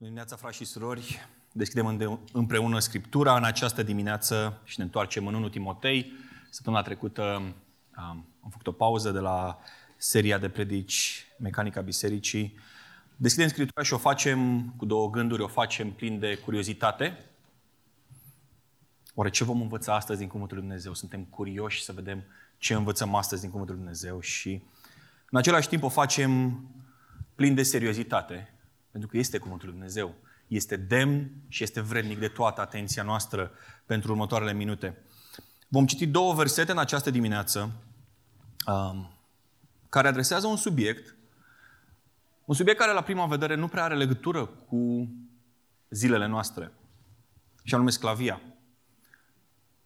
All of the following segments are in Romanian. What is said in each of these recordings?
dimineața, frați și surori! Deschidem împreună Scriptura în această dimineață și ne întoarcem în 1 Timotei. Săptămâna trecută am, am făcut o pauză de la seria de predici Mecanica Bisericii. Deschidem Scriptura și o facem cu două gânduri, o facem plin de curiozitate. Oare ce vom învăța astăzi din Cuvântul Lui Dumnezeu? Suntem curioși să vedem ce învățăm astăzi din Cuvântul Lui Dumnezeu și în același timp o facem plin de seriozitate, pentru că este Cuvântul Lui Dumnezeu. Este demn și este vrednic de toată atenția noastră pentru următoarele minute. Vom citi două versete în această dimineață um, care adresează un subiect, un subiect care la prima vedere nu prea are legătură cu zilele noastre, și anume sclavia.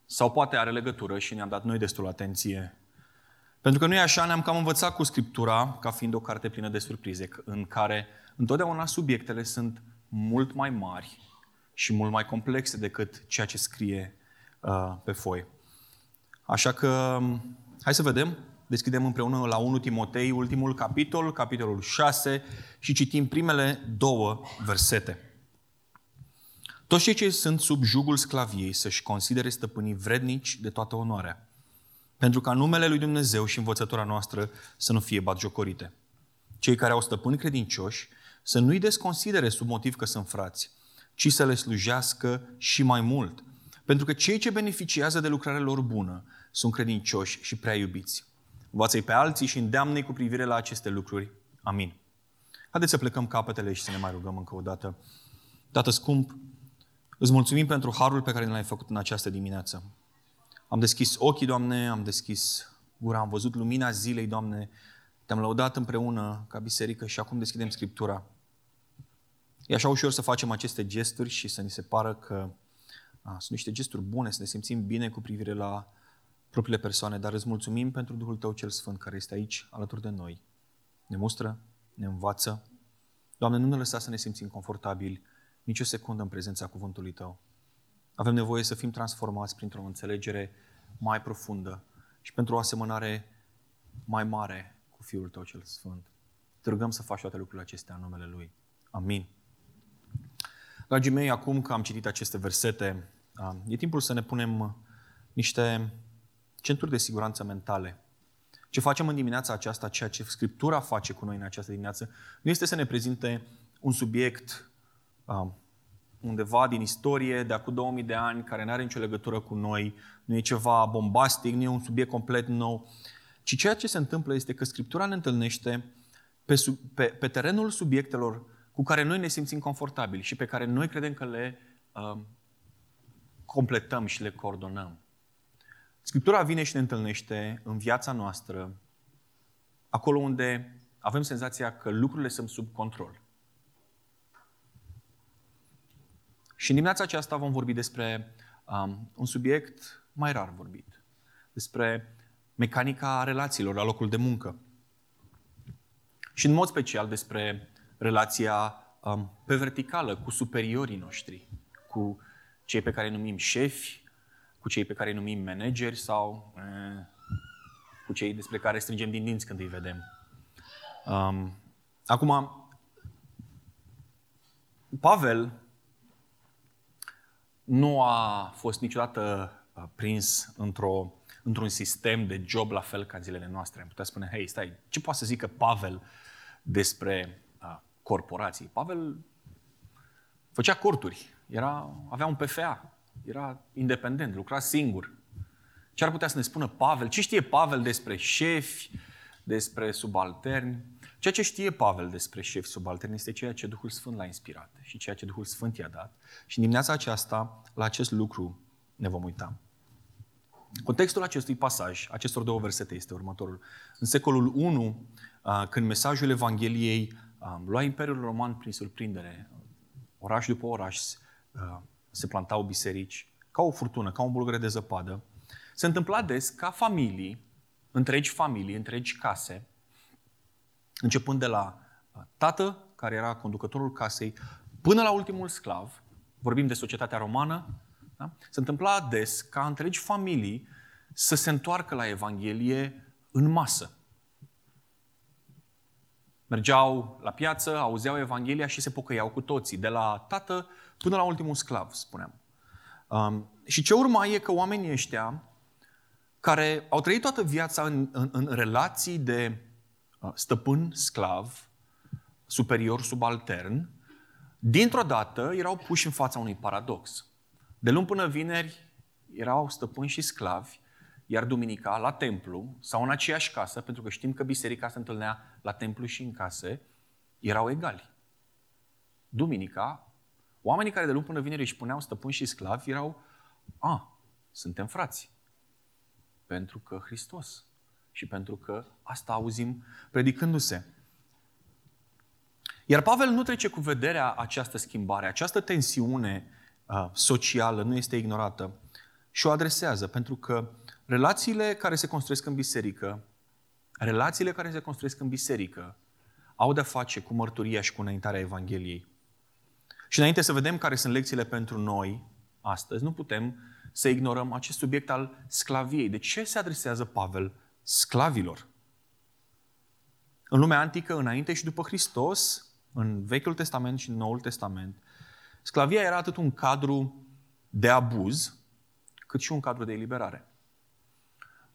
Sau poate are legătură și ne-am dat noi destul atenție. Pentru că nu e așa, ne-am cam învățat cu Scriptura ca fiind o carte plină de surprize, în care întotdeauna subiectele sunt mult mai mari și mult mai complexe decât ceea ce scrie uh, pe foi. Așa că, um, hai să vedem. Deschidem împreună la 1 Timotei, ultimul capitol, capitolul 6, și citim primele două versete. Toți cei ce sunt sub jugul sclaviei să-și considere stăpânii vrednici de toată onoarea, pentru ca numele lui Dumnezeu și învățătura noastră să nu fie batjocorite. Cei care au stăpâni credincioși să nu-i desconsidere sub motiv că sunt frați, ci să le slujească și mai mult. Pentru că cei ce beneficiază de lucrarea lor bună sunt credincioși și prea iubiți. Învață-i pe alții și îndeamnă cu privire la aceste lucruri. Amin. Haideți să plecăm capetele și să ne mai rugăm încă o dată. Tată scump, îți mulțumim pentru harul pe care ne l-ai făcut în această dimineață. Am deschis ochii, Doamne, am deschis gura, am văzut lumina zilei, Doamne, te-am lăudat împreună ca biserică și acum deschidem Scriptura. E așa ușor să facem aceste gesturi și să ni se pară că a, sunt niște gesturi bune, să ne simțim bine cu privire la propriile persoane, dar îți mulțumim pentru Duhul Tău cel Sfânt care este aici alături de noi. Ne mustră, ne învață. Doamne, nu ne lăsa să ne simțim confortabili nici o secundă în prezența Cuvântului Tău. Avem nevoie să fim transformați printr-o înțelegere mai profundă și pentru o asemănare mai mare cu Fiul Tău cel Sfânt. Te rugăm să faci toate lucrurile acestea în numele Lui. Amin. Dragii mei, acum că am citit aceste versete, e timpul să ne punem niște centuri de siguranță mentale. Ce facem în dimineața aceasta, ceea ce Scriptura face cu noi în această dimineață, nu este să ne prezinte un subiect undeva din istorie, de acum 2000 de ani, care nu are nicio legătură cu noi, nu e ceva bombastic, nu e un subiect complet nou, ci ceea ce se întâmplă este că Scriptura ne întâlnește pe, pe, pe terenul subiectelor cu care noi ne simțim confortabili și pe care noi credem că le uh, completăm și le coordonăm. Scriptura vine și ne întâlnește în viața noastră acolo unde avem senzația că lucrurile sunt sub control. Și în dimineața aceasta vom vorbi despre um, un subiect mai rar vorbit. Despre mecanica relațiilor la locul de muncă. Și în mod special despre relația um, pe verticală cu superiorii noștri, cu cei pe care îi numim șefi, cu cei pe care îi numim manageri sau eh, cu cei despre care strângem din dinți când îi vedem. Um, acum, Pavel nu a fost niciodată uh, prins într-o, într-un sistem de job la fel ca zilele noastre. Am putea spune, hei, stai, ce poate să zică Pavel despre corporații. Pavel făcea corturi, era, avea un PFA, era independent, lucra singur. Ce ar putea să ne spună Pavel? Ce știe Pavel despre șefi, despre subalterni? Ceea ce știe Pavel despre șefi subalterni este ceea ce Duhul Sfânt l-a inspirat și ceea ce Duhul Sfânt i-a dat. Și în dimineața aceasta, la acest lucru ne vom uita. Contextul acestui pasaj, acestor două versete, este următorul. În secolul I, când mesajul Evangheliei lua Imperiul Roman prin surprindere. Oraș după oraș uh, se plantau biserici, ca o furtună, ca un bulgăre de zăpadă. Se întâmpla des ca familii, întregi familii, întregi case, începând de la uh, tată, care era conducătorul casei, până la ultimul sclav, vorbim de societatea romană, da? se întâmpla des ca întregi familii să se întoarcă la Evanghelie în masă. Mergeau la piață, auzeau Evanghelia și se pocăiau cu toții, de la tată până la ultimul sclav, spuneam. Um, și ce urma e că oamenii ăștia, care au trăit toată viața în, în, în relații de uh, stăpân-sclav, superior-subaltern, dintr-o dată erau puși în fața unui paradox. De luni până vineri erau stăpâni și sclavi, iar duminica la templu sau în aceeași casă, pentru că știm că biserica se întâlnea la templu și în case, erau egali. Duminica, oamenii care de luni până vineri își puneau stăpâni și sclavi erau, a, suntem frați. Pentru că Hristos. Și pentru că asta auzim predicându-se. Iar Pavel nu trece cu vederea această schimbare, această tensiune uh, socială nu este ignorată și o adresează, pentru că relațiile care se construiesc în biserică, relațiile care se construiesc în biserică, au de-a face cu mărturia și cu înaintarea Evangheliei. Și înainte să vedem care sunt lecțiile pentru noi astăzi, nu putem să ignorăm acest subiect al sclaviei. De ce se adresează Pavel sclavilor? În lumea antică, înainte și după Hristos, în Vechiul Testament și în Noul Testament, sclavia era atât un cadru de abuz, cât și un cadru de eliberare.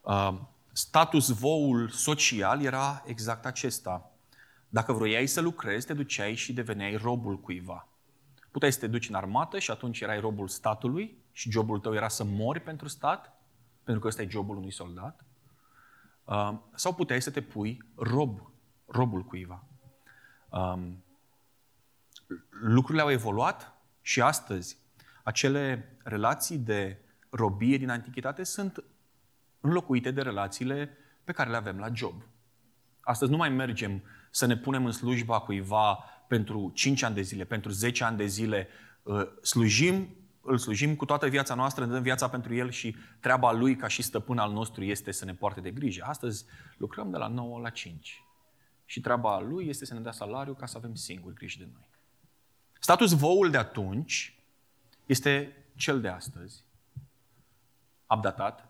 Uh, status voul social era exact acesta. Dacă vroiai să lucrezi, te duceai și deveneai robul cuiva. Puteai să te duci în armată și atunci erai robul statului și jobul tău era să mori pentru stat, pentru că ăsta e jobul unui soldat. Uh, sau puteai să te pui rob, robul cuiva. Um, lucrurile au evoluat și astăzi acele relații de robie din antichitate sunt înlocuite de relațiile pe care le avem la job. Astăzi nu mai mergem să ne punem în slujba cuiva pentru 5 ani de zile, pentru 10 ani de zile, uh, slujim, îl slujim cu toată viața noastră, ne dăm viața pentru el și treaba lui ca și stăpân al nostru este să ne poarte de grijă. Astăzi lucrăm de la 9 la 5 și treaba lui este să ne dea salariu ca să avem singuri grijă de noi. Status voul de atunci este cel de astăzi, updatat,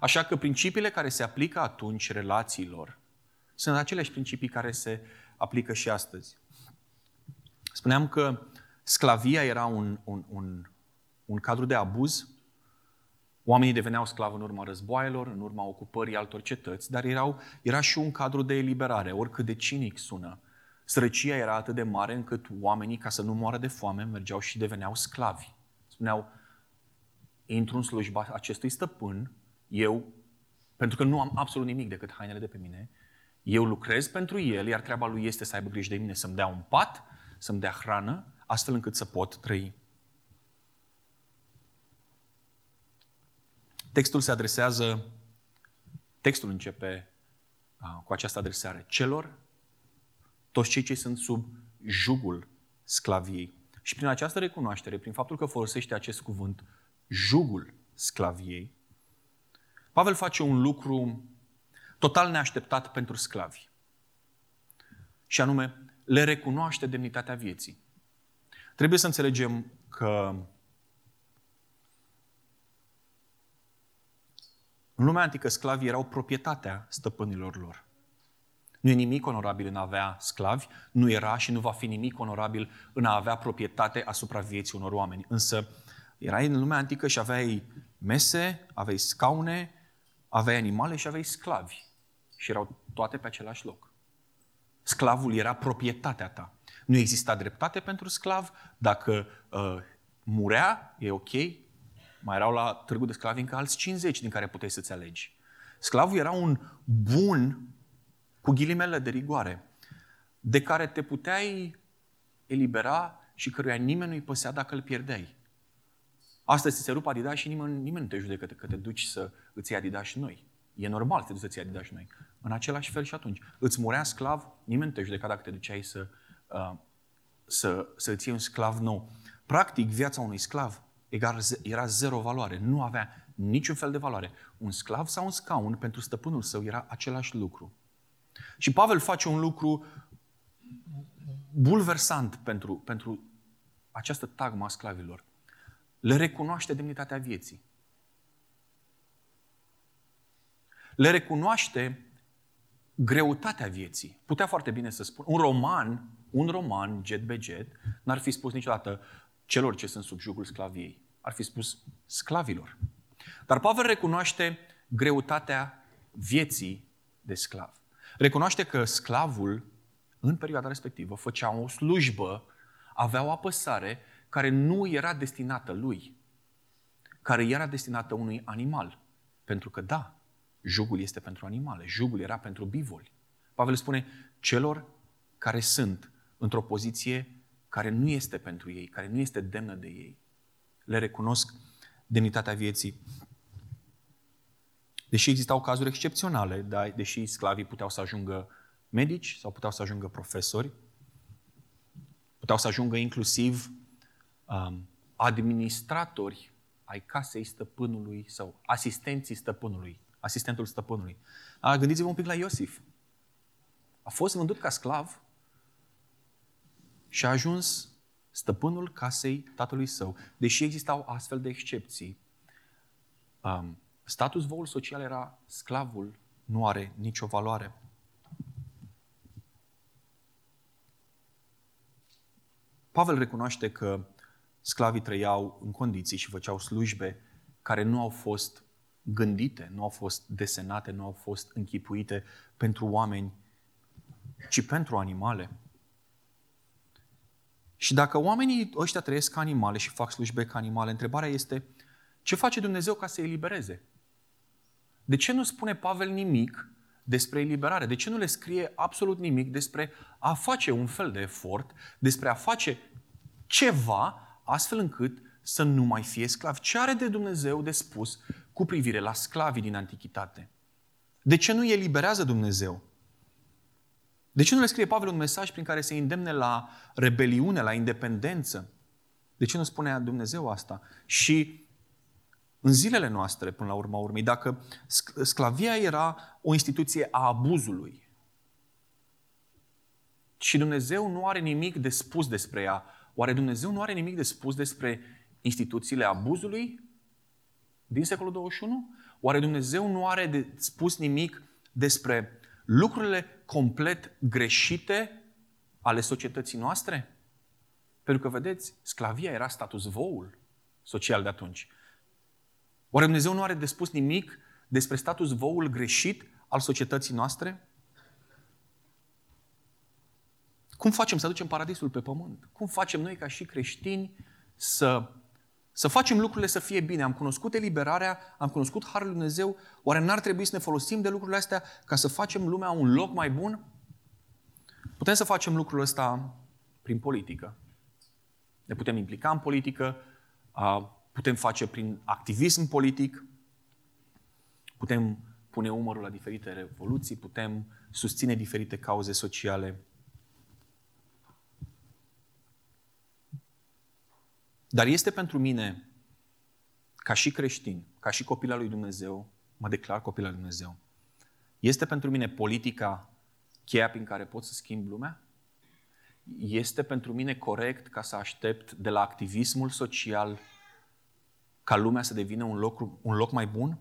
așa că principiile care se aplică atunci relațiilor sunt aceleași principii care se aplică și astăzi. Spuneam că sclavia era un, un, un, un cadru de abuz. Oamenii deveneau sclavi în urma războaielor, în urma ocupării altor cetăți, dar erau, era și un cadru de eliberare, oricât de cinic sună. Sărăcia era atât de mare încât oamenii, ca să nu moară de foame, mergeau și deveneau sclavi. Spuneau, intru în slujba acestui stăpân, eu, pentru că nu am absolut nimic decât hainele de pe mine, eu lucrez pentru el, iar treaba lui este să aibă grijă de mine, să-mi dea un pat, să-mi dea hrană, astfel încât să pot trăi. Textul se adresează, textul începe cu această adresare celor toți cei ce sunt sub jugul sclaviei. Și prin această recunoaștere, prin faptul că folosește acest cuvânt, jugul sclaviei, Pavel face un lucru total neașteptat pentru sclavi. Și anume, le recunoaște demnitatea vieții. Trebuie să înțelegem că în lumea antică sclavii erau proprietatea stăpânilor lor. Nu e nimic onorabil în a avea sclavi, nu era și nu va fi nimic onorabil în a avea proprietate asupra vieții unor oameni. Însă erai în lumea antică și aveai mese, aveai scaune, aveai animale și aveai sclavi. Și erau toate pe același loc. Sclavul era proprietatea ta. Nu exista dreptate pentru sclav. Dacă uh, murea, e ok. Mai erau la târgul de sclavi încă alți 50 din care puteai să-ți alegi. Sclavul era un bun cu ghilimele de rigoare, de care te puteai elibera și căruia nimeni nu-i păsea dacă îl pierdeai. Astăzi ți se rup Adidas și nimeni, nimeni nu te judecă că te duci să îți iei Adidas și noi. E normal să te duci să-ți iei Adidas și noi. În același fel și atunci. Îți murea sclav, nimeni nu te judeca dacă te duceai să, uh, să, să îți iei un sclav nou. Practic, viața unui sclav era zero valoare. Nu avea niciun fel de valoare. Un sclav sau un scaun pentru stăpânul său era același lucru. Și Pavel face un lucru bulversant pentru, pentru această tagmă a sclavilor. Le recunoaște demnitatea vieții. Le recunoaște greutatea vieții. Putea foarte bine să spun. Un roman, un roman, jet be jet, n-ar fi spus niciodată celor ce sunt sub jugul sclaviei. Ar fi spus sclavilor. Dar Pavel recunoaște greutatea vieții de sclav. Recunoaște că sclavul, în perioada respectivă, făcea o slujbă, avea o apăsare care nu era destinată lui, care era destinată unui animal. Pentru că, da, jugul este pentru animale, jugul era pentru bivoli. Pavel spune celor care sunt într-o poziție care nu este pentru ei, care nu este demnă de ei. Le recunosc demnitatea vieții. Deși existau cazuri excepționale, da, deși sclavii puteau să ajungă medici sau puteau să ajungă profesori, puteau să ajungă inclusiv um, administratori ai casei stăpânului sau asistenții stăpânului, asistentul stăpânului. A, gândiți-vă un pic la Iosif. A fost vândut ca sclav și a ajuns stăpânul casei tatălui său. Deși existau astfel de excepții, um, status voul social era sclavul nu are nicio valoare. Pavel recunoaște că sclavii trăiau în condiții și făceau slujbe care nu au fost gândite, nu au fost desenate, nu au fost închipuite pentru oameni, ci pentru animale. Și dacă oamenii ăștia trăiesc ca animale și fac slujbe ca animale, întrebarea este ce face Dumnezeu ca să îi elibereze? De ce nu spune Pavel nimic despre eliberare? De ce nu le scrie absolut nimic despre a face un fel de efort, despre a face ceva astfel încât să nu mai fie sclav? Ce are de Dumnezeu de spus cu privire la sclavii din antichitate? De ce nu îi eliberează Dumnezeu? De ce nu le scrie Pavel un mesaj prin care se îndemne la rebeliune, la independență? De ce nu spune Dumnezeu asta? Și în zilele noastre, până la urma urmei, dacă sclavia era o instituție a abuzului și Dumnezeu nu are nimic de spus despre ea, oare Dumnezeu nu are nimic de spus despre instituțiile abuzului din secolul 21? Oare Dumnezeu nu are de spus nimic despre lucrurile complet greșite ale societății noastre? Pentru că, vedeți, sclavia era status voul social de atunci. Oare Dumnezeu nu are de spus nimic despre status voul greșit al societății noastre? Cum facem să aducem paradisul pe pământ? Cum facem noi ca și creștini să, să facem lucrurile să fie bine? Am cunoscut eliberarea, am cunoscut Harul Lui Dumnezeu, oare n-ar trebui să ne folosim de lucrurile astea ca să facem lumea un loc mai bun? Putem să facem lucrul ăsta prin politică. Ne putem implica în politică, putem face prin activism politic, putem pune umărul la diferite revoluții, putem susține diferite cauze sociale. Dar este pentru mine, ca și creștin, ca și copil al lui Dumnezeu, mă declar copil al lui Dumnezeu, este pentru mine politica cheia prin care pot să schimb lumea? Este pentru mine corect ca să aștept de la activismul social ca lumea să devină un loc, un loc mai bun?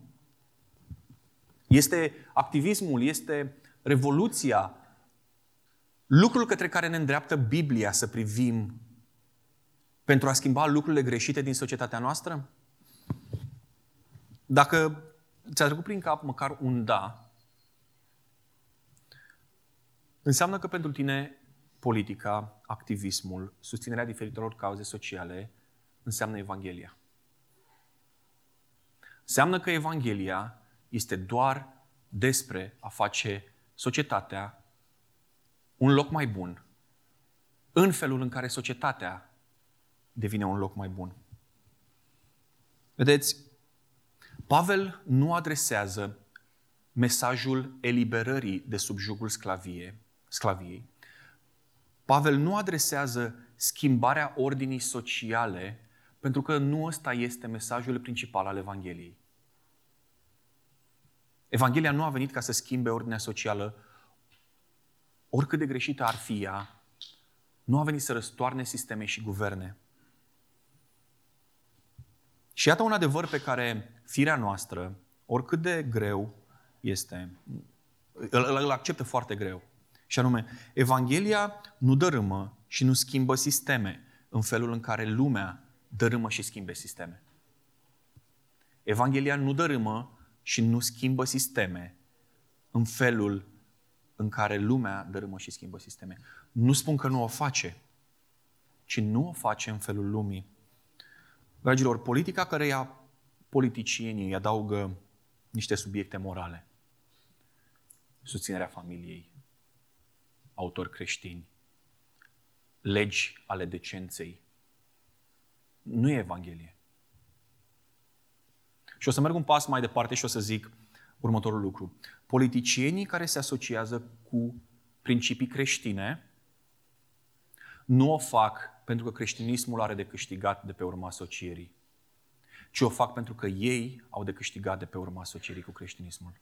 Este activismul, este revoluția, lucrul către care ne îndreaptă Biblia să privim pentru a schimba lucrurile greșite din societatea noastră? Dacă ți-a trecut prin cap măcar un da, înseamnă că pentru tine politica, activismul, susținerea diferitelor cauze sociale înseamnă Evanghelia. Înseamnă că Evanghelia este doar despre a face societatea un loc mai bun, în felul în care societatea devine un loc mai bun. Vedeți, Pavel nu adresează mesajul eliberării de sub jugul sclavie, sclaviei. Pavel nu adresează schimbarea ordinii sociale pentru că nu ăsta este mesajul principal al Evangheliei. Evanghelia nu a venit ca să schimbe ordinea socială, oricât de greșită ar fi ea, nu a venit să răstoarne sisteme și guverne. Și iată un adevăr pe care firea noastră, oricât de greu este, îl, îl acceptă foarte greu. Și anume, Evanghelia nu dărâmă și nu schimbă sisteme în felul în care lumea dărâmă și schimbe sisteme. Evanghelia nu dărâmă și nu schimbă sisteme în felul în care lumea dărâmă și schimbă sisteme. Nu spun că nu o face, ci nu o face în felul lumii. Dragilor, politica care ia politicienii îi adaugă niște subiecte morale. Susținerea familiei, autori creștini, legi ale decenței. Nu e Evanghelie. Și o să merg un pas mai departe și o să zic următorul lucru. Politicienii care se asociază cu principii creștine nu o fac pentru că creștinismul are de câștigat de pe urma asocierii, ci o fac pentru că ei au de câștigat de pe urma asocierii cu creștinismul.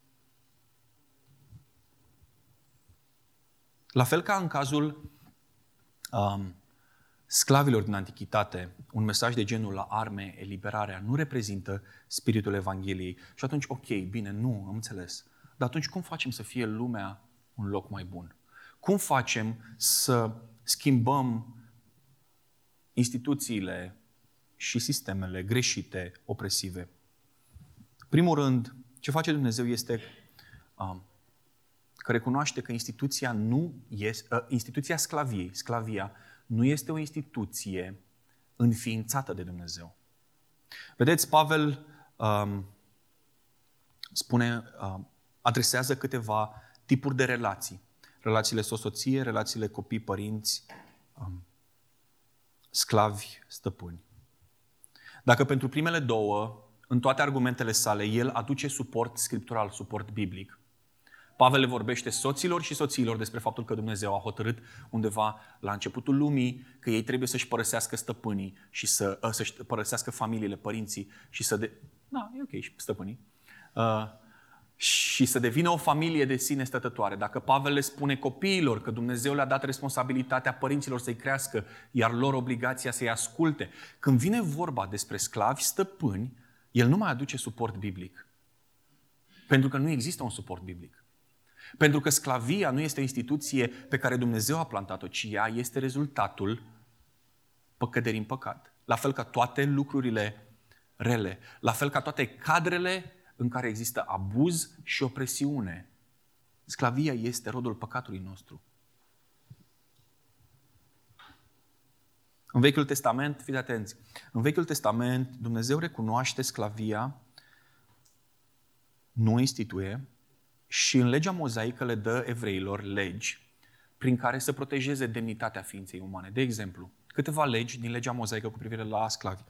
La fel ca în cazul um, sclavilor din antichitate, un mesaj de genul la arme, eliberarea, nu reprezintă spiritul Evangheliei. Și atunci, ok, bine, nu, am înțeles. Dar atunci cum facem să fie lumea un loc mai bun? Cum facem să schimbăm instituțiile și sistemele greșite, opresive? Primul rând, ce face Dumnezeu este um, că recunoaște că instituția nu este, uh, instituția sclaviei, sclavia, nu este o instituție înființată de Dumnezeu. Vedeți, Pavel um, spune, um, adresează câteva tipuri de relații. Relațiile soț-soție, relațiile copii-părinți, um, sclavi, stăpâni. Dacă pentru primele două, în toate argumentele sale, el aduce suport scriptural, suport biblic, Pavel le vorbește soților și soților despre faptul că Dumnezeu a hotărât undeva la începutul lumii că ei trebuie să-și părăsească stăpânii și să, uh, să-și părăsească familiile, părinții și să... De... Da, e ok și stăpânii. Uh, și să devină o familie de sine stătătoare. Dacă Pavel le spune copiilor că Dumnezeu le-a dat responsabilitatea părinților să-i crească, iar lor obligația să-i asculte, când vine vorba despre sclavi stăpâni, el nu mai aduce suport biblic. Pentru că nu există un suport biblic. Pentru că sclavia nu este o instituție pe care Dumnezeu a plantat-o, ci ea este rezultatul păcăderii în păcat. La fel ca toate lucrurile rele, la fel ca toate cadrele în care există abuz și opresiune. Sclavia este rodul păcatului nostru. În Vechiul Testament, fiți atenți, în Vechiul Testament Dumnezeu recunoaște sclavia, nu instituie, și în legea mozaică le dă evreilor legi prin care să protejeze demnitatea ființei umane. De exemplu, câteva legi din legea mozaică cu privire la sclavi.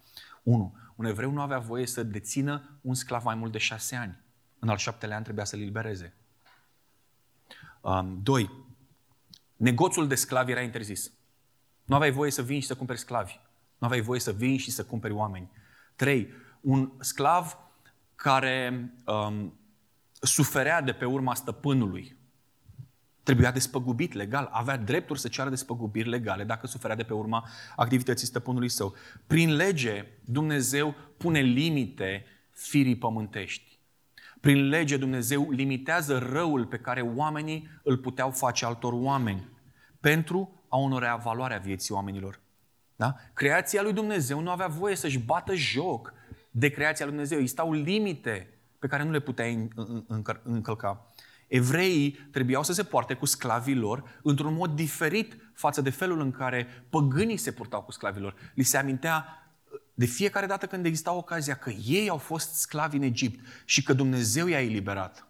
1. Un evreu nu avea voie să dețină un sclav mai mult de șase ani. În al șaptelea an trebuia să-l libereze. 2. Um, negoțul de sclavi era interzis. Nu aveai voie să vii și să cumperi sclavi. Nu aveai voie să vii și să cumperi oameni. 3. Un sclav care um, suferea de pe urma stăpânului. Trebuia despăgubit legal, avea drepturi să ceară despăgubiri legale dacă suferea de pe urma activității stăpânului său. Prin lege, Dumnezeu pune limite firii pământești. Prin lege, Dumnezeu limitează răul pe care oamenii îl puteau face altor oameni pentru a onora valoarea vieții oamenilor. Da? Creația lui Dumnezeu nu avea voie să-și bată joc de creația lui Dumnezeu. Existau limite pe care nu le puteai încălca. Evreii trebuiau să se poarte cu sclavii lor într-un mod diferit față de felul în care păgânii se purtau cu sclavii lor. Li se amintea de fiecare dată când exista ocazia că ei au fost sclavi în Egipt și că Dumnezeu i-a eliberat.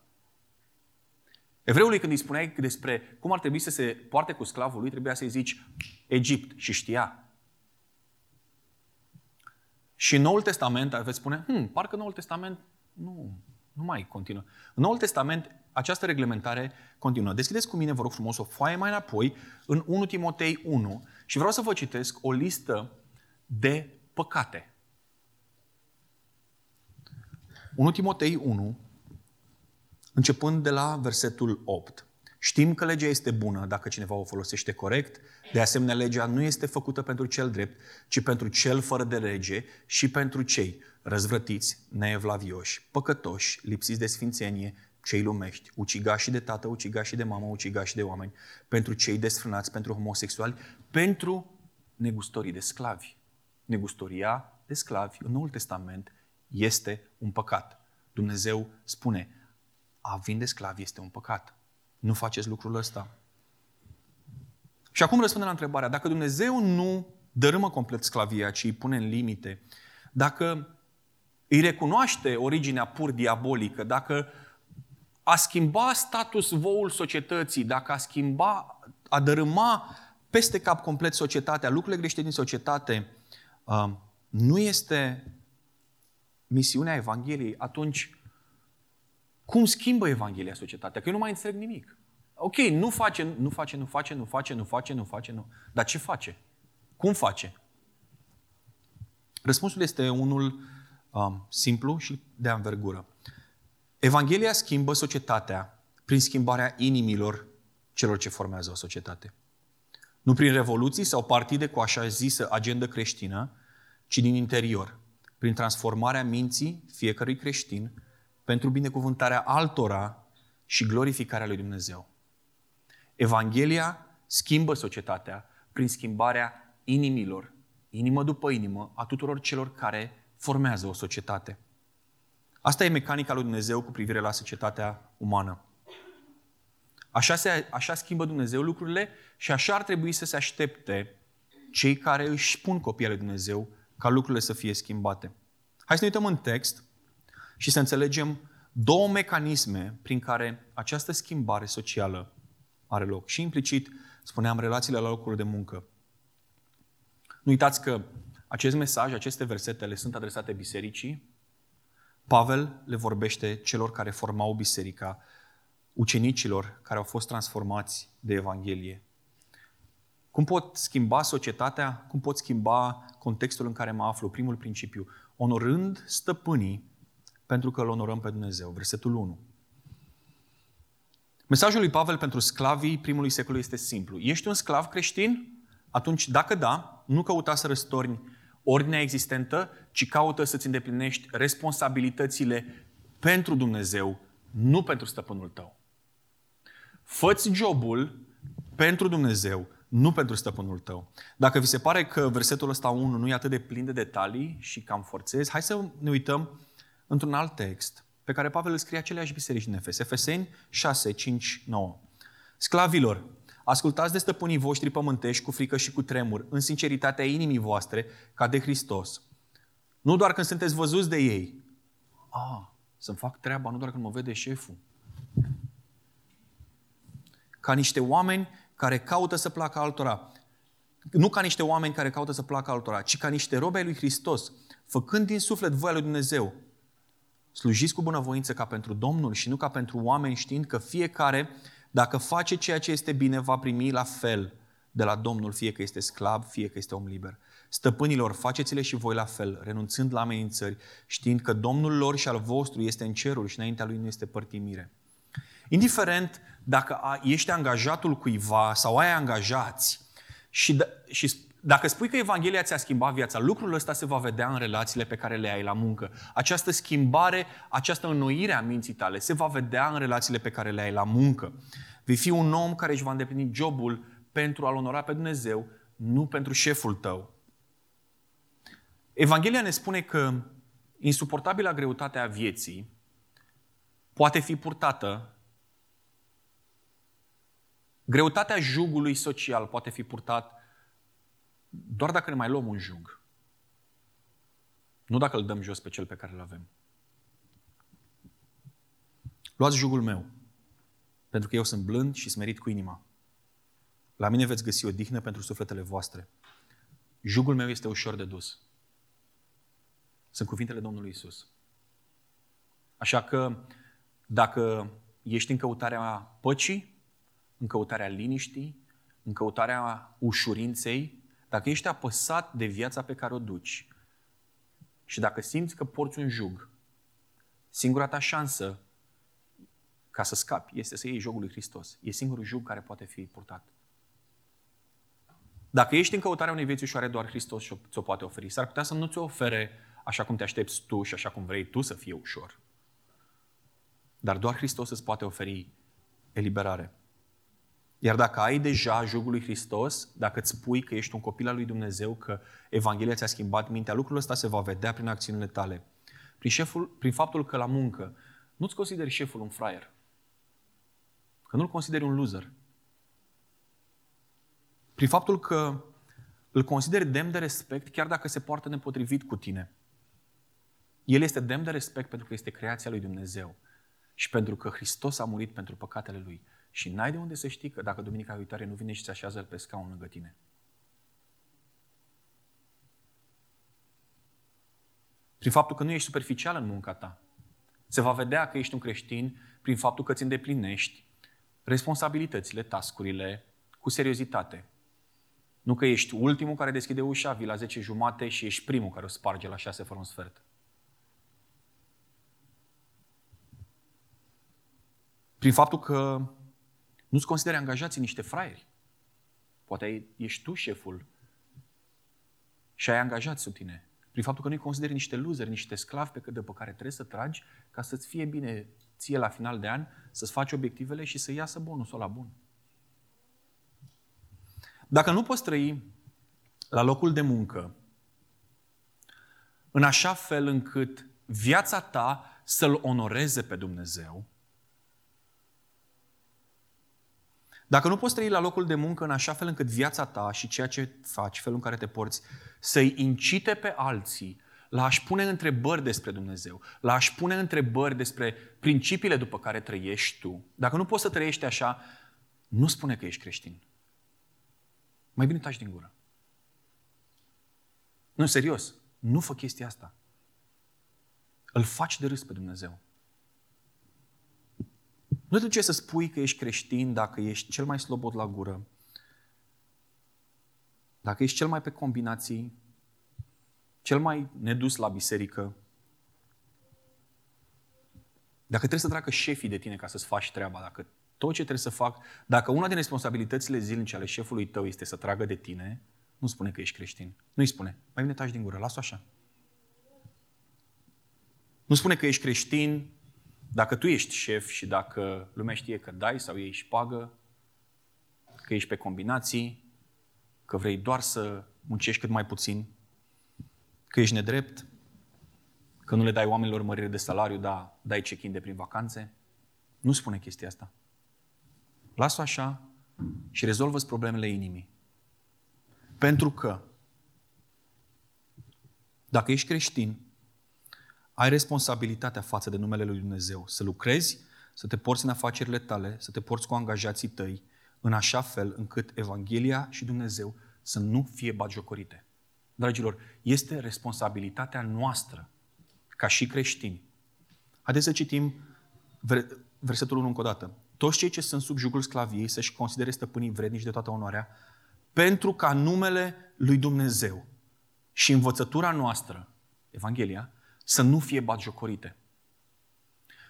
Evreului când îi spuneai despre cum ar trebui să se poarte cu sclavul lui, trebuia să-i zici Egipt și știa. Și în Noul Testament veți spune, hm, parcă Noul Testament nu, nu mai continuă. În Noul Testament, această reglementare continuă. Deschideți cu mine, vă rog frumos, o foaie mai înapoi, în 1 Timotei 1, și vreau să vă citesc o listă de păcate. 1 Timotei 1, începând de la versetul 8. Știm că legea este bună dacă cineva o folosește corect. De asemenea, legea nu este făcută pentru cel drept, ci pentru cel fără de lege și pentru cei răzvrătiți, neevlavioși, păcătoși, lipsiți de sfințenie, cei lumești, ucigași de tată, ucigași de mamă, ucigași de oameni, pentru cei desfrânați, pentru homosexuali, pentru negustorii de sclavi. Negustoria de sclavi în Noul Testament este un păcat. Dumnezeu spune, a vinde sclavi este un păcat. Nu faceți lucrul ăsta. Și acum răspundem la întrebarea, dacă Dumnezeu nu dărâmă complet sclavia, ci îi pune în limite, dacă îi recunoaște originea pur diabolică, dacă a schimba status voul societății, dacă a schimba, a dărâma peste cap complet societatea, lucrurile greșite din societate, uh, nu este misiunea Evangheliei, atunci cum schimbă Evanghelia societatea? Că eu nu mai înțeleg nimic. Ok, nu face, nu face, nu face, nu face, nu face, nu face, nu. Dar ce face? Cum face? Răspunsul este unul um, simplu și de anvergură. Evanghelia schimbă societatea prin schimbarea inimilor celor ce formează o societate. Nu prin revoluții sau partide cu așa zisă agendă creștină, ci din interior, prin transformarea minții fiecărui creștin pentru binecuvântarea altora și glorificarea lui Dumnezeu. Evanghelia schimbă societatea prin schimbarea inimilor, inimă după inimă, a tuturor celor care formează o societate. Asta e mecanica lui Dumnezeu cu privire la societatea umană. Așa, se, așa schimbă Dumnezeu lucrurile și așa ar trebui să se aștepte cei care își pun copiii lui Dumnezeu ca lucrurile să fie schimbate. Hai să ne uităm în text și să înțelegem două mecanisme prin care această schimbare socială are loc. Și implicit, spuneam, relațiile la locul de muncă. Nu uitați că acest mesaj, aceste versetele sunt adresate bisericii. Pavel le vorbește celor care formau biserica, ucenicilor care au fost transformați de Evanghelie. Cum pot schimba societatea? Cum pot schimba contextul în care mă aflu? Primul principiu, onorând stăpânii pentru că îl onorăm pe Dumnezeu. Versetul 1. Mesajul lui Pavel pentru sclavii primului secol este simplu. Ești un sclav creștin? Atunci, dacă da, nu căuta să răstorni ordinea existentă, ci caută să-ți îndeplinești responsabilitățile pentru Dumnezeu, nu pentru stăpânul tău. Făți jobul pentru Dumnezeu, nu pentru stăpânul tău. Dacă vi se pare că versetul ăsta 1 nu e atât de plin de detalii și cam forțez, hai să ne uităm într-un alt text pe care Pavel îl scrie aceleași biserici din Efes. Efeseni 6, 5, 9. Sclavilor, ascultați de stăpânii voștri pământești cu frică și cu tremur, în sinceritatea inimii voastre, ca de Hristos. Nu doar când sunteți văzuți de ei. Ah, să-mi fac treaba, nu doar când mă vede șeful. Ca niște oameni care caută să placă altora. Nu ca niște oameni care caută să placă altora, ci ca niște robe ai lui Hristos, făcând din suflet voia lui Dumnezeu, Slujiți cu bunăvoință ca pentru Domnul și nu ca pentru oameni, știind că fiecare, dacă face ceea ce este bine, va primi la fel de la Domnul, fie că este sclav, fie că este om liber. Stăpânilor, faceți-le și voi la fel, renunțând la amenințări, știind că Domnul lor și al vostru este în cerul și înaintea lui nu este părtimire. Indiferent dacă ești angajatul cuiva sau ai angajați și, și dacă spui că Evanghelia ți-a schimbat viața, lucrul ăsta se va vedea în relațiile pe care le ai la muncă. Această schimbare, această înnoire a minții tale se va vedea în relațiile pe care le ai la muncă. Vei fi un om care își va îndeplini jobul pentru a-L onora pe Dumnezeu, nu pentru șeful tău. Evanghelia ne spune că insuportabila greutate a vieții poate fi purtată Greutatea jugului social poate fi purtat doar dacă ne mai luăm un jug. Nu dacă îl dăm jos pe cel pe care îl avem. Luați jugul meu, pentru că eu sunt blând și smerit cu inima. La mine veți găsi o dihnă pentru sufletele voastre. Jugul meu este ușor de dus. Sunt cuvintele Domnului Isus. Așa că, dacă ești în căutarea păcii, în căutarea liniștii, în căutarea ușurinței, dacă ești apăsat de viața pe care o duci și dacă simți că porți un jug, singura ta șansă ca să scapi este să iei jogul lui Hristos. E singurul jug care poate fi purtat. Dacă ești în căutarea unei vieți ușoare, doar Hristos ți-o poate oferi. S-ar putea să nu ți-o ofere așa cum te aștepți tu și așa cum vrei tu să fie ușor. Dar doar Hristos îți poate oferi eliberare. Iar dacă ai deja jugul lui Hristos, dacă îți spui că ești un copil al lui Dumnezeu, că Evanghelia ți-a schimbat mintea, lucrul ăsta se va vedea prin acțiunile tale. Prin, șeful, prin faptul că la muncă nu-ți consideri șeful un fraier. Că nu-l consideri un loser. Prin faptul că îl consideri demn de respect chiar dacă se poartă nepotrivit cu tine. El este demn de respect pentru că este creația lui Dumnezeu și pentru că Hristos a murit pentru păcatele lui. Și n-ai de unde să știi că dacă duminica viitoare nu vine și se așează el pe scaun lângă tine. Prin faptul că nu ești superficial în munca ta. Se va vedea că ești un creștin prin faptul că îți îndeplinești responsabilitățile, tascurile, cu seriozitate. Nu că ești ultimul care deschide ușa, vii la 10 jumate și ești primul care o sparge la 6 fără un sfert. Prin faptul că nu-ți consideri angajații niște fraieri. Poate ești tu șeful și ai angajat sub tine. Prin faptul că nu-i consideri niște loseri, niște sclavi pe, de pe care trebuie să tragi ca să-ți fie bine ție la final de an, să-ți faci obiectivele și să iasă bonusul la bun. Dacă nu poți trăi la locul de muncă în așa fel încât viața ta să-L onoreze pe Dumnezeu, Dacă nu poți trăi la locul de muncă în așa fel încât viața ta și ceea ce faci, felul în care te porți, să-i incite pe alții la a-și pune întrebări despre Dumnezeu, la a-și pune întrebări despre principiile după care trăiești tu, dacă nu poți să trăiești așa, nu spune că ești creștin. Mai bine taci din gură. Nu, serios, nu fă chestia asta. Îl faci de râs pe Dumnezeu. Nu te duce să spui că ești creștin dacă ești cel mai slobod la gură, dacă ești cel mai pe combinații, cel mai nedus la biserică, dacă trebuie să treacă șefii de tine ca să-ți faci treaba, dacă tot ce trebuie să fac, dacă una din responsabilitățile zilnice ale șefului tău este să tragă de tine, nu spune că ești creștin. Nu-i spune. Mai bine taci din gură, las-o așa. Nu spune că ești creștin dacă tu ești șef și dacă lumea știe că dai sau ei își pagă, că ești pe combinații, că vrei doar să muncești cât mai puțin, că ești nedrept, că nu le dai oamenilor mărire de salariu, dar dai check-in de prin vacanțe, nu spune chestia asta. Lasă-o așa și rezolvă problemele inimii. Pentru că dacă ești creștin, ai responsabilitatea față de numele Lui Dumnezeu să lucrezi, să te porți în afacerile tale, să te porți cu angajații tăi, în așa fel încât Evanghelia și Dumnezeu să nu fie bagiocorite. Dragilor, este responsabilitatea noastră, ca și creștini. Haideți să citim versetul 1 încă o dată. Toți cei ce sunt sub jugul sclaviei să-și considere stăpânii vrednici de toată onoarea, pentru ca numele lui Dumnezeu și învățătura noastră, Evanghelia, să nu fie batjocorite.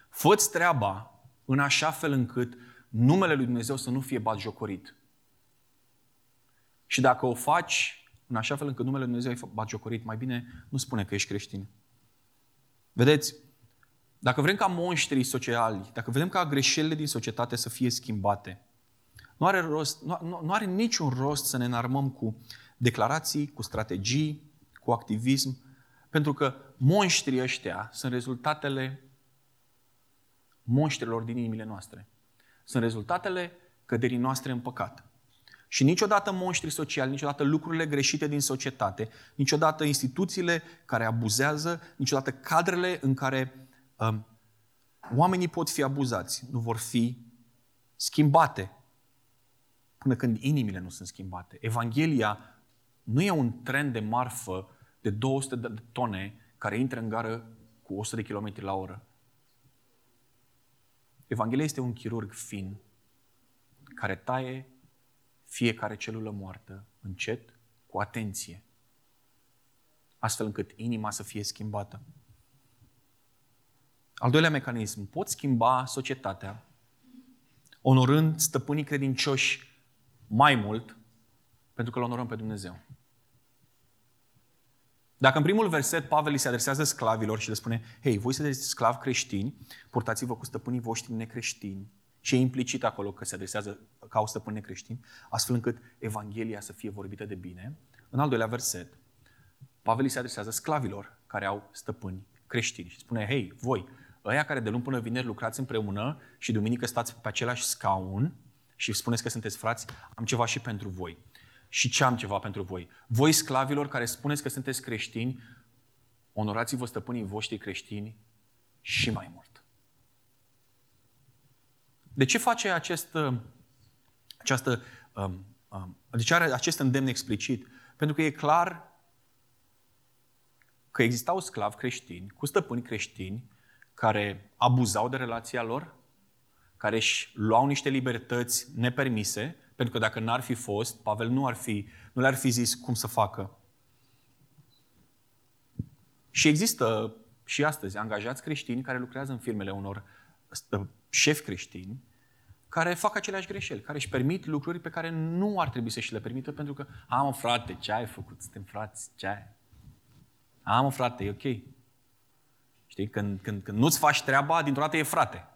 Fă-ți treaba în așa fel încât numele lui Dumnezeu să nu fie batjocorit. Și dacă o faci în așa fel încât numele lui Dumnezeu e batjocorit, mai bine nu spune că ești creștin. Vedeți, dacă vrem ca monștrii sociali, dacă vrem ca greșelile din societate să fie schimbate, nu are, rost, nu, nu, nu are niciun rost să ne înarmăm cu declarații, cu strategii, cu activism, pentru că monștrii ăștia sunt rezultatele monștrilor din inimile noastre. Sunt rezultatele căderii noastre în păcat. Și niciodată monștri sociali, niciodată lucrurile greșite din societate, niciodată instituțiile care abuzează, niciodată cadrele în care um, oamenii pot fi abuzați, nu vor fi schimbate până când inimile nu sunt schimbate. Evanghelia nu e un tren de marfă de 200 de tone care intră în gară cu 100 de km la oră. Evanghelia este un chirurg fin care taie fiecare celulă moartă încet, cu atenție, astfel încât inima să fie schimbată. Al doilea mecanism, pot schimba societatea onorând stăpânii credincioși mai mult pentru că îl onorăm pe Dumnezeu. Dacă în primul verset Pavel îi se adresează sclavilor și le spune, hei, voi sunteți sclavi creștini, purtați-vă cu stăpânii voștri necreștini, și e implicit acolo că se adresează ca o stăpâni necreștini, astfel încât Evanghelia să fie vorbită de bine. În al doilea verset, Pavel îi se adresează sclavilor care au stăpâni creștini și spune, hei, voi, ăia care de luni până vineri lucrați împreună și duminică stați pe același scaun și spuneți că sunteți frați, am ceva și pentru voi. Și ce am ceva pentru voi? Voi sclavilor care spuneți că sunteți creștini, onorați-vă stăpânii voștri creștini și mai mult. De ce face acest, uh, această, um, um, de ce are acest îndemn explicit? Pentru că e clar că existau sclavi creștini cu stăpâni creștini care abuzau de relația lor, care își luau niște libertăți nepermise, pentru că dacă n-ar fi fost, Pavel nu, ar fi, nu le-ar fi zis cum să facă. Și există și astăzi angajați creștini care lucrează în firmele unor șefi creștini care fac aceleași greșeli, care își permit lucruri pe care nu ar trebui să și le permită pentru că, am frate, ce ai făcut? Suntem frați, ce ai? Am frate, e ok. Știi, când, când, când nu-ți faci treaba, dintr-o dată e frate.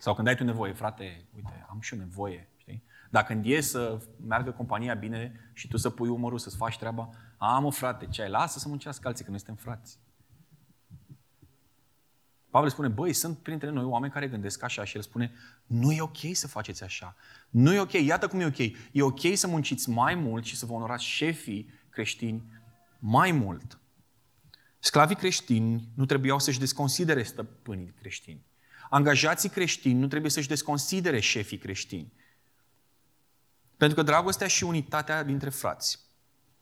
Sau când ai tu nevoie, frate, uite, am și eu nevoie, știi? Dar când e să meargă compania bine și tu să pui umărul să-ți faci treaba, am o frate, ce ai? Lasă să muncească alții, că noi suntem frați. Pavel spune, băi, sunt printre noi oameni care gândesc așa și el spune, nu e ok să faceți așa. Nu e ok, iată cum e ok. E ok să munciți mai mult și să vă onorați șefii creștini mai mult. Sclavii creștini nu trebuiau să-și desconsidere stăpânii creștini. Angajații creștini nu trebuie să-și desconsidere șefii creștini. Pentru că dragostea și unitatea dintre frați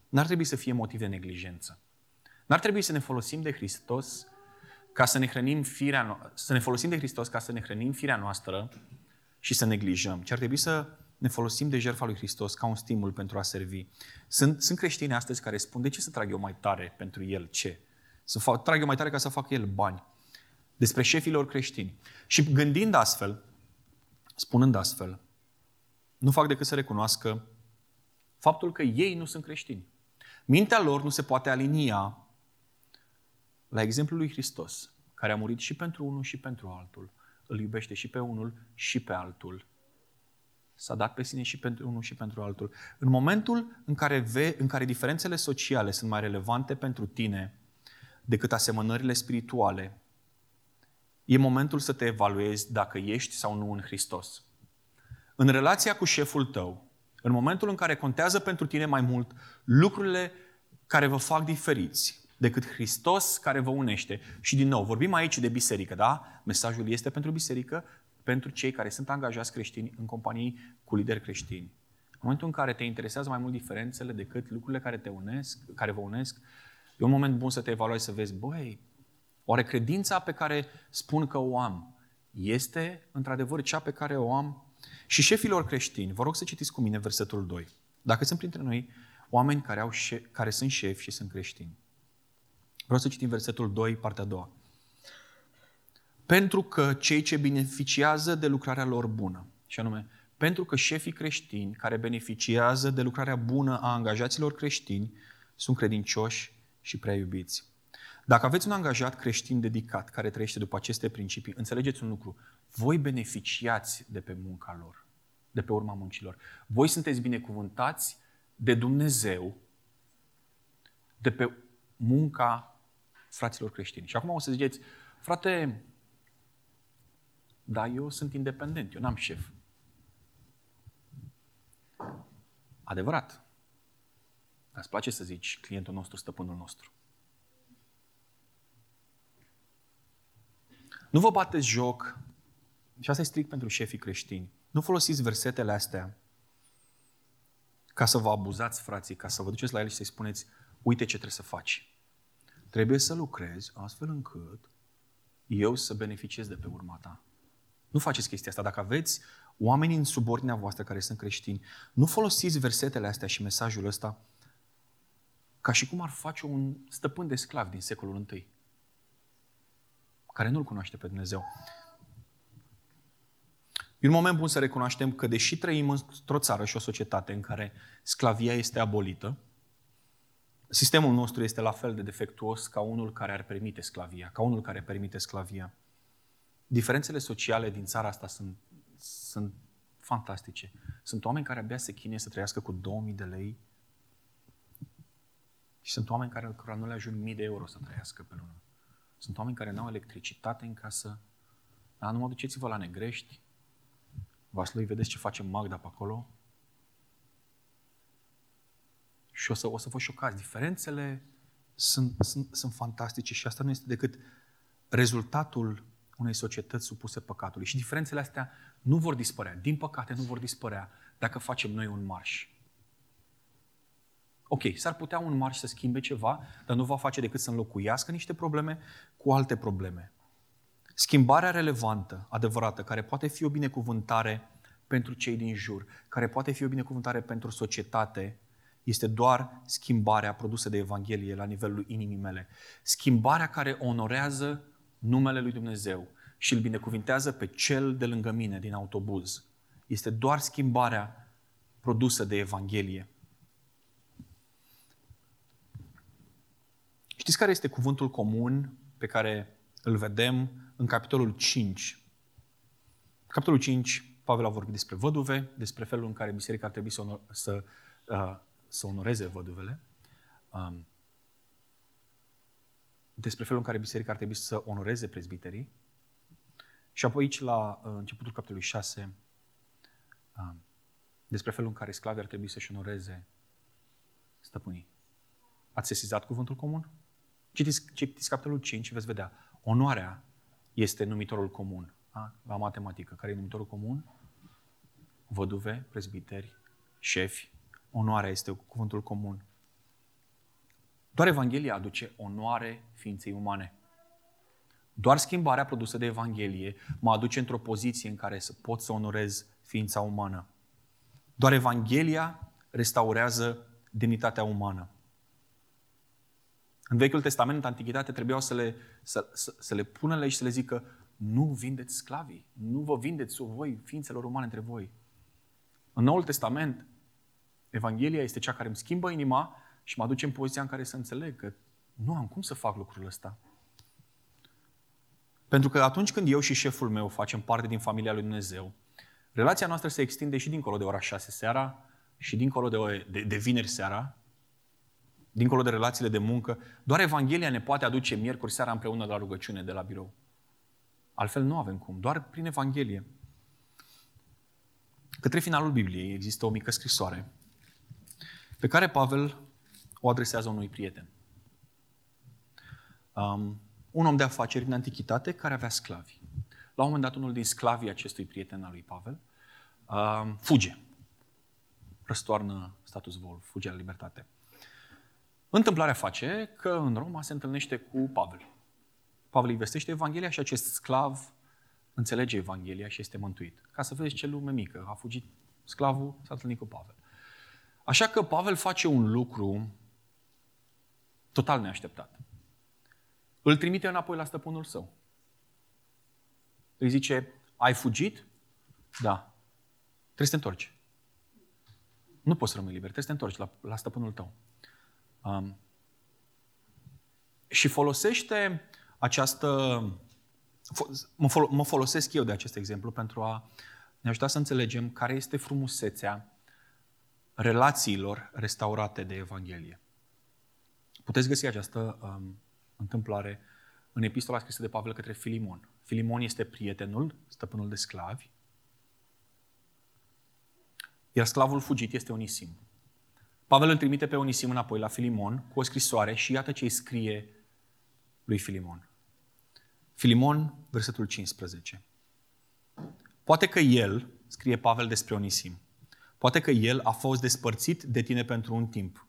n-ar trebui să fie motiv de neglijență. N-ar trebui să ne folosim de Hristos ca să ne hrănim firea, să ne folosim de Hristos ca să ne hrănim firea noastră și să neglijăm, ci ar trebui să ne folosim de jertfa lui Hristos ca un stimul pentru a servi. Sunt, sunt creștini astăzi care spun, de ce să trag eu mai tare pentru el? Ce? Să fac, trag eu mai tare ca să facă el bani. Despre șefilor creștini. Și gândind astfel, spunând astfel, nu fac decât să recunoască faptul că ei nu sunt creștini. Mintea lor nu se poate alinia la exemplul lui Hristos, care a murit și pentru unul și pentru altul. Îl iubește și pe unul și pe altul. S-a dat pe sine și pentru unul și pentru altul. În momentul în care, ve, în care diferențele sociale sunt mai relevante pentru tine decât asemănările spirituale, e momentul să te evaluezi dacă ești sau nu în Hristos. În relația cu șeful tău, în momentul în care contează pentru tine mai mult lucrurile care vă fac diferiți, decât Hristos care vă unește. Și din nou, vorbim aici de biserică, da? Mesajul este pentru biserică, pentru cei care sunt angajați creștini în companii cu lideri creștini. În momentul în care te interesează mai mult diferențele decât lucrurile care te unesc, care vă unesc, e un moment bun să te evaluezi, să vezi, băi, oare credința pe care spun că o am este într-adevăr cea pe care o am? Și șefilor creștini, vă rog să citiți cu mine versetul 2. Dacă sunt printre noi oameni care, au șef, care sunt șefi și sunt creștini. Vreau să citim versetul 2, partea a doua. Pentru că cei ce beneficiază de lucrarea lor bună, și anume, pentru că șefii creștini care beneficiază de lucrarea bună a angajaților creștini sunt credincioși și prea iubiți. Dacă aveți un angajat creștin dedicat care trăiește după aceste principii, înțelegeți un lucru. Voi beneficiați de pe munca lor, de pe urma muncilor. Voi sunteți binecuvântați de Dumnezeu de pe munca fraților creștini. Și acum o să ziceți, frate, da, eu sunt independent, eu n-am șef. Adevărat. Dar îți place să zici clientul nostru, stăpânul nostru. Nu vă bateți joc, și asta e strict pentru șefii creștini, nu folosiți versetele astea ca să vă abuzați frații, ca să vă duceți la el și să-i spuneți, uite ce trebuie să faci. Trebuie să lucrezi astfel încât eu să beneficiez de pe urma ta. Nu faceți chestia asta. Dacă aveți oameni în subordinea voastră care sunt creștini, nu folosiți versetele astea și mesajul ăsta ca și cum ar face un stăpân de sclav din secolul I, care nu-L cunoaște pe Dumnezeu. E un moment bun să recunoaștem că deși trăim într-o țară și o societate în care sclavia este abolită, sistemul nostru este la fel de defectuos ca unul care ar permite sclavia, ca unul care permite sclavia. Diferențele sociale din țara asta sunt, sunt fantastice. Sunt oameni care abia se chinie să trăiască cu 2000 de lei și sunt oameni care nu le ajung mii de euro să trăiască pe lună. Sunt oameni care nu au electricitate în casă. Dar nu mă duceți-vă la Negrești. Vaslui, vedeți ce face Magda pe acolo? Și o să, o să vă șocați. Diferențele sunt, sunt, sunt fantastice și asta nu este decât rezultatul unei societăți supuse păcatului. Și diferențele astea nu vor dispărea. Din păcate, nu vor dispărea dacă facem noi un marș. Ok, s-ar putea un marș să schimbe ceva, dar nu va face decât să înlocuiască niște probleme cu alte probleme. Schimbarea relevantă, adevărată, care poate fi o binecuvântare pentru cei din jur, care poate fi o binecuvântare pentru societate, este doar schimbarea produsă de Evanghelie la nivelul inimii mele. Schimbarea care onorează numele lui Dumnezeu și îl binecuvintează pe cel de lângă mine din autobuz. Este doar schimbarea produsă de Evanghelie. Știți care este cuvântul comun pe care îl vedem în capitolul 5? Capitolul 5, Pavel a vorbit despre văduve, despre felul în care biserica ar trebui să, onor, să, uh, să onoreze văduvele, um, despre felul în care biserica ar trebui să onoreze prezbiterii. Și apoi aici, la uh, începutul capitolului 6, um, despre felul în care sclavii ar trebui să-și onoreze stăpânii. Ați sesizat cuvântul comun? Citiți, citiți capitolul 5 și veți vedea. Onoarea este numitorul comun. A? La matematică. Care e numitorul comun? Văduve, prezbiteri, șefi. Onoarea este cuvântul comun. Doar Evanghelia aduce onoare ființei umane. Doar schimbarea produsă de Evanghelie mă aduce într-o poziție în care să pot să onorez ființa umană. Doar Evanghelia restaurează demnitatea umană. În Vechiul Testament, în Antichitate, trebuiau să le, să, să, să le pună lei și să le zică nu vindeți sclavii, nu vă vindeți voi, ființelor umane între voi. În Noul Testament, Evanghelia este cea care îmi schimbă inima și mă aduce în poziția în care să înțeleg că nu am cum să fac lucrul ăsta. Pentru că atunci când eu și șeful meu facem parte din familia lui Dumnezeu, relația noastră se extinde și dincolo de ora 6 seara și dincolo de, de, de vineri seara, dincolo de relațiile de muncă. Doar Evanghelia ne poate aduce miercuri seara împreună la rugăciune de la birou. Altfel nu avem cum, doar prin Evanghelie. Către finalul Bibliei există o mică scrisoare pe care Pavel o adresează unui prieten. Um, un om de afaceri din antichitate care avea sclavi. La un moment dat, unul din sclavii acestui prieten al lui Pavel um, fuge. Răstoarnă status vol, fuge la libertate. Întâmplarea face că în Roma se întâlnește cu Pavel. Pavel îi vestește Evanghelia și acest sclav înțelege Evanghelia și este mântuit. Ca să vezi ce lume mică. A fugit sclavul, s-a întâlnit cu Pavel. Așa că Pavel face un lucru total neașteptat. Îl trimite înapoi la stăpânul său. Îi zice, ai fugit? Da. Trebuie să te întorci. Nu poți să rămâi liber, trebuie să te întorci la, la stăpânul tău. Um, și folosește această. Mă folosesc eu de acest exemplu pentru a ne ajuta să înțelegem care este frumusețea relațiilor restaurate de Evanghelie. Puteți găsi această um, întâmplare în epistola scrisă de Pavel către Filimon. Filimon este prietenul, stăpânul de sclavi, iar sclavul fugit este Onisim. Pavel îl trimite pe Onisim înapoi la Filimon cu o scrisoare și iată ce îi scrie lui Filimon. Filimon, versetul 15. Poate că el, scrie Pavel despre Onisim, poate că el a fost despărțit de tine pentru un timp.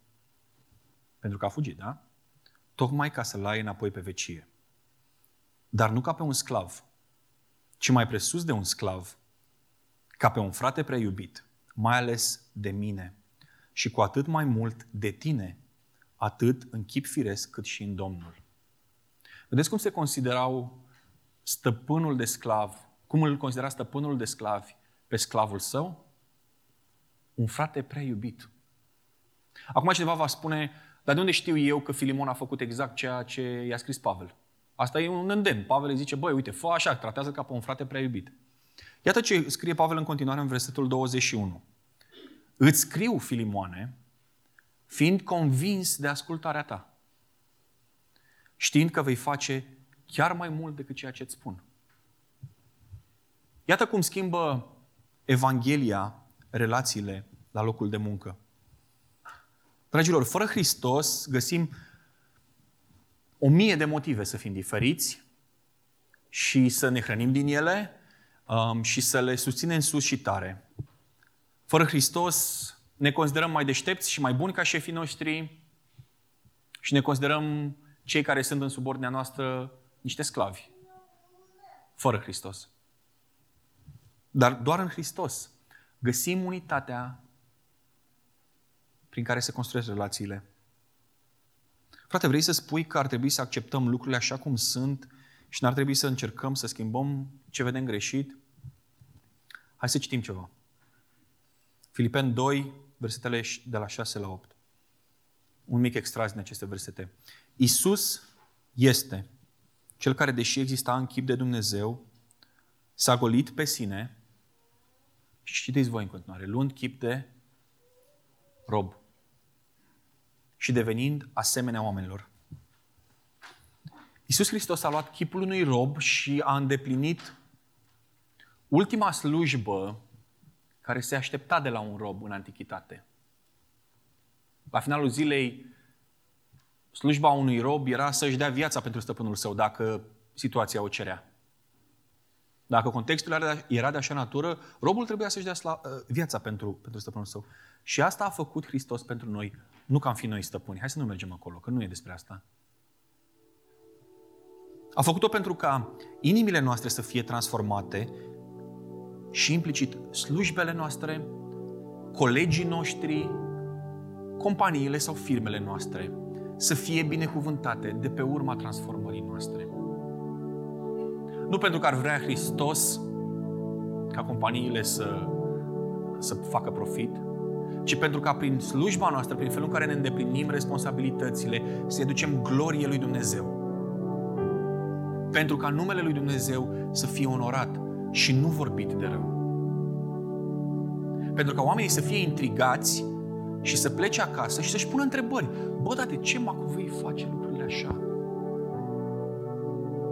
Pentru că a fugit, da? Tocmai ca să-l ai înapoi pe vecie. Dar nu ca pe un sclav, ci mai presus de un sclav, ca pe un frate prea iubit, mai ales de mine, și cu atât mai mult de tine, atât în chip firesc cât și în Domnul. Vedeți cum se considerau stăpânul de sclav, cum îl considera stăpânul de sclavi pe sclavul său? Un frate prea iubit. Acum cineva va spune, dar de unde știu eu că Filimon a făcut exact ceea ce i-a scris Pavel? Asta e un îndemn. Pavel îi zice, băi, uite, fă așa, tratează ca pe un frate prea iubit. Iată ce scrie Pavel în continuare în versetul 21. Îți scriu, Filimoane, fiind convins de ascultarea ta, știind că vei face chiar mai mult decât ceea ce îți spun. Iată cum schimbă Evanghelia relațiile la locul de muncă. Dragilor, fără Hristos găsim o mie de motive să fim diferiți și să ne hrănim din ele um, și să le susținem sus și tare. Fără Hristos ne considerăm mai deștepți și mai buni ca șefii noștri și ne considerăm cei care sunt în subordinea noastră niște sclavi. Fără Hristos. Dar doar în Hristos găsim unitatea prin care se construiesc relațiile. Frate, vrei să spui că ar trebui să acceptăm lucrurile așa cum sunt și n-ar trebui să încercăm să schimbăm ce vedem greșit? Hai să citim ceva. Filipen 2, versetele de la 6 la 8. Un mic extras din aceste versete. Isus este cel care, deși exista în chip de Dumnezeu, s-a golit pe sine și citiți voi în continuare, luând chip de rob și devenind asemenea oamenilor. Iisus Hristos a luat chipul unui rob și a îndeplinit ultima slujbă care se aștepta de la un rob în antichitate. La finalul zilei, slujba unui rob era să-și dea viața pentru stăpânul său, dacă situația o cerea. Dacă contextul era de așa natură, robul trebuia să-și dea sla- uh, viața pentru, pentru stăpânul său. Și asta a făcut Hristos pentru noi. Nu că am fi noi stăpâni. Hai să nu mergem acolo, că nu e despre asta. A făcut-o pentru ca inimile noastre să fie transformate și implicit slujbele noastre, colegii noștri, companiile sau firmele noastre să fie binecuvântate de pe urma transformării noastre. Nu pentru că ar vrea Hristos ca companiile să, să facă profit, ci pentru ca prin slujba noastră, prin felul în care ne îndeplinim responsabilitățile, să ducem glorie lui Dumnezeu. Pentru ca numele lui Dumnezeu să fie onorat și nu vorbit de rău. Pentru ca oamenii să fie intrigați și să plece acasă și să-și pună întrebări. Bă, dar de ce Macovei face lucrurile așa?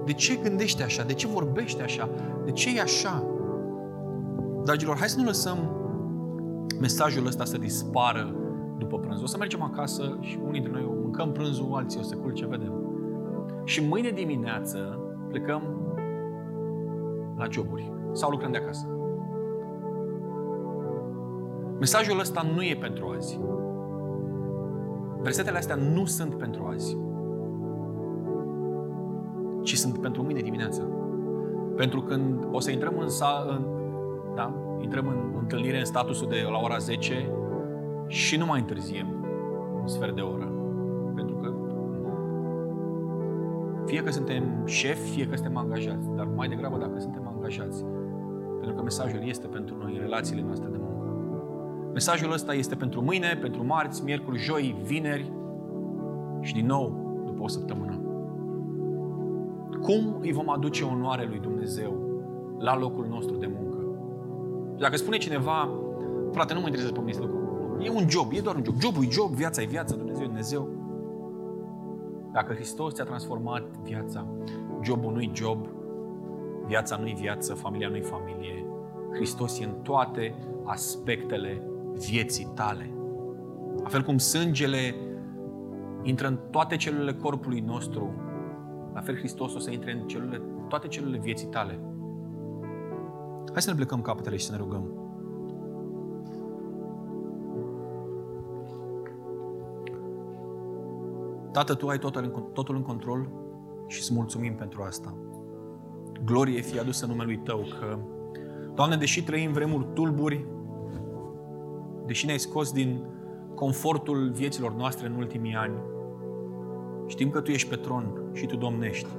De ce gândește așa? De ce vorbește așa? De ce e așa? Dragilor, hai să nu lăsăm mesajul ăsta să dispară după prânz. O să mergem acasă și unii dintre noi mâncăm prânzul, alții o să culce, vedem. Și mâine dimineață plecăm la joburi sau lucrăm de acasă. Mesajul ăsta nu e pentru azi. Versetele astea nu sunt pentru azi ci sunt pentru mine dimineață. Pentru când o să intrăm în, sa, în da? intrăm în întâlnire în statusul de la ora 10 și nu mai întârziem un sfert de oră. Pentru că fie că suntem șefi, fie că suntem angajați, dar mai degrabă dacă suntem angajați. Pentru că mesajul este pentru noi, în relațiile noastre de muncă. Mesajul ăsta este pentru mâine, pentru marți, miercuri, joi, vineri și din nou după o săptămână. Cum îi vom aduce onoare lui Dumnezeu la locul nostru de muncă? Dacă spune cineva, frate, nu mă interesează pe mine lucru. E un job, e doar un job. Jobul e job, viața e viața, Dumnezeu e Dumnezeu. Dacă Hristos ți-a transformat viața, jobul nu-i job, viața nu-i viață, familia nu-i familie. Hristos e în toate aspectele vieții tale. La fel cum sângele intră în toate celulele corpului nostru, la fel Hristos o să intre în celule, toate celulele vieții tale. Hai să ne plecăm capetele și să ne rugăm. Tată, Tu ai totul în, totul în control și îți mulțumim pentru asta. Glorie fie adusă numelui Tău că, Doamne, deși trăim vremuri tulburi, deși ne-ai scos din confortul vieților noastre în ultimii ani, Știm că Tu ești pe tron și Tu domnești.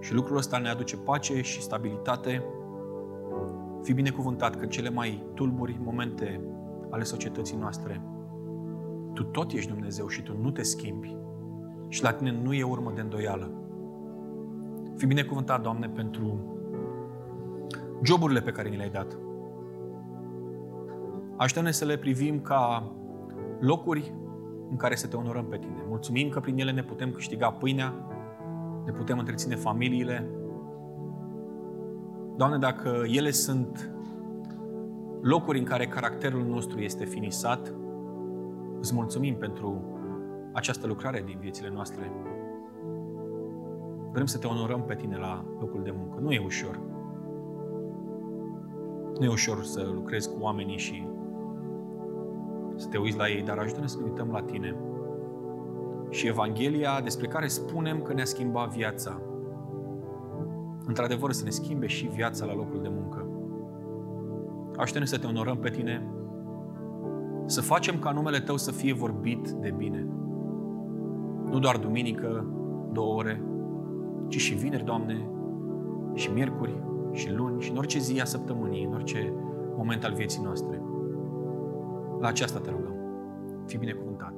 Și lucrul ăsta ne aduce pace și stabilitate Fii binecuvântat că în cele mai tulburi momente ale societății noastre, Tu tot ești Dumnezeu și Tu nu te schimbi. Și la Tine nu e urmă de îndoială. Fii binecuvântat, Doamne, pentru joburile pe care ni le-ai dat. Aștept să le privim ca locuri în care să te onorăm pe Tine. Mulțumim că prin ele ne putem câștiga pâinea, ne putem întreține familiile. Doamne, dacă ele sunt locuri în care caracterul nostru este finisat, îți mulțumim pentru această lucrare din viețile noastre. Vrem să te onorăm pe tine la locul de muncă. Nu e ușor. Nu e ușor să lucrezi cu oamenii și să te uiți la ei, dar ajută-ne să ne uităm la tine. Și Evanghelia despre care spunem că ne-a schimbat viața, într-adevăr să ne schimbe și viața la locul de muncă. Ajută-ne să te onorăm pe tine, să facem ca numele Tău să fie vorbit de bine. Nu doar duminică, două ore, ci și vineri, Doamne, și miercuri, și luni, și în orice zi a săptămânii, în orice moment al vieții noastre. La aceasta te rugăm. Fii binecuvântat.